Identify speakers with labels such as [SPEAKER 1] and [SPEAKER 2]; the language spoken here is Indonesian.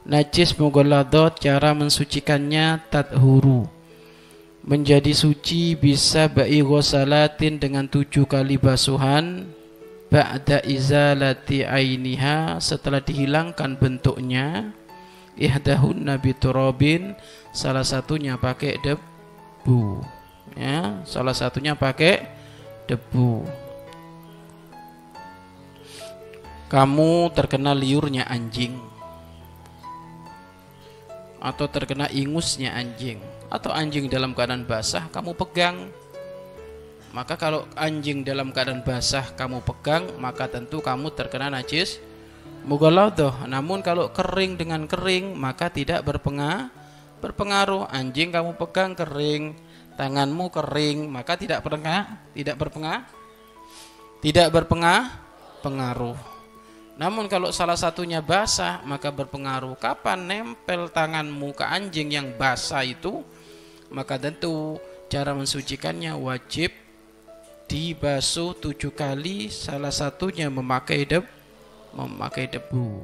[SPEAKER 1] Najis mughalladhat cara mensucikannya tathuru. Menjadi suci bisa ba'i ghusalatin dengan tujuh kali basuhan ba'da izalati ainiha setelah dihilangkan bentuknya ihdahun nabi turabin salah satunya pakai debu. Ya salah satunya pakai debu. Kamu terkena liurnya anjing atau terkena ingusnya anjing. Atau anjing dalam keadaan basah kamu pegang. Maka kalau anjing dalam keadaan basah kamu pegang maka tentu kamu terkena najis mughaladhah namun kalau kering dengan kering maka tidak berpengaruh berpengaruh. Anjing kamu pegang kering. Tanganmu kering maka tidak pernah tidak berpengaruh tidak berpengaruh pengaruh namun kalau salah satunya basah maka berpengaruh. Kapan nempel tanganmu ke anjing yang basah itu maka tentu cara mensucikannya wajib dibasuh tujuh kali salah satunya memakai debu memakai debu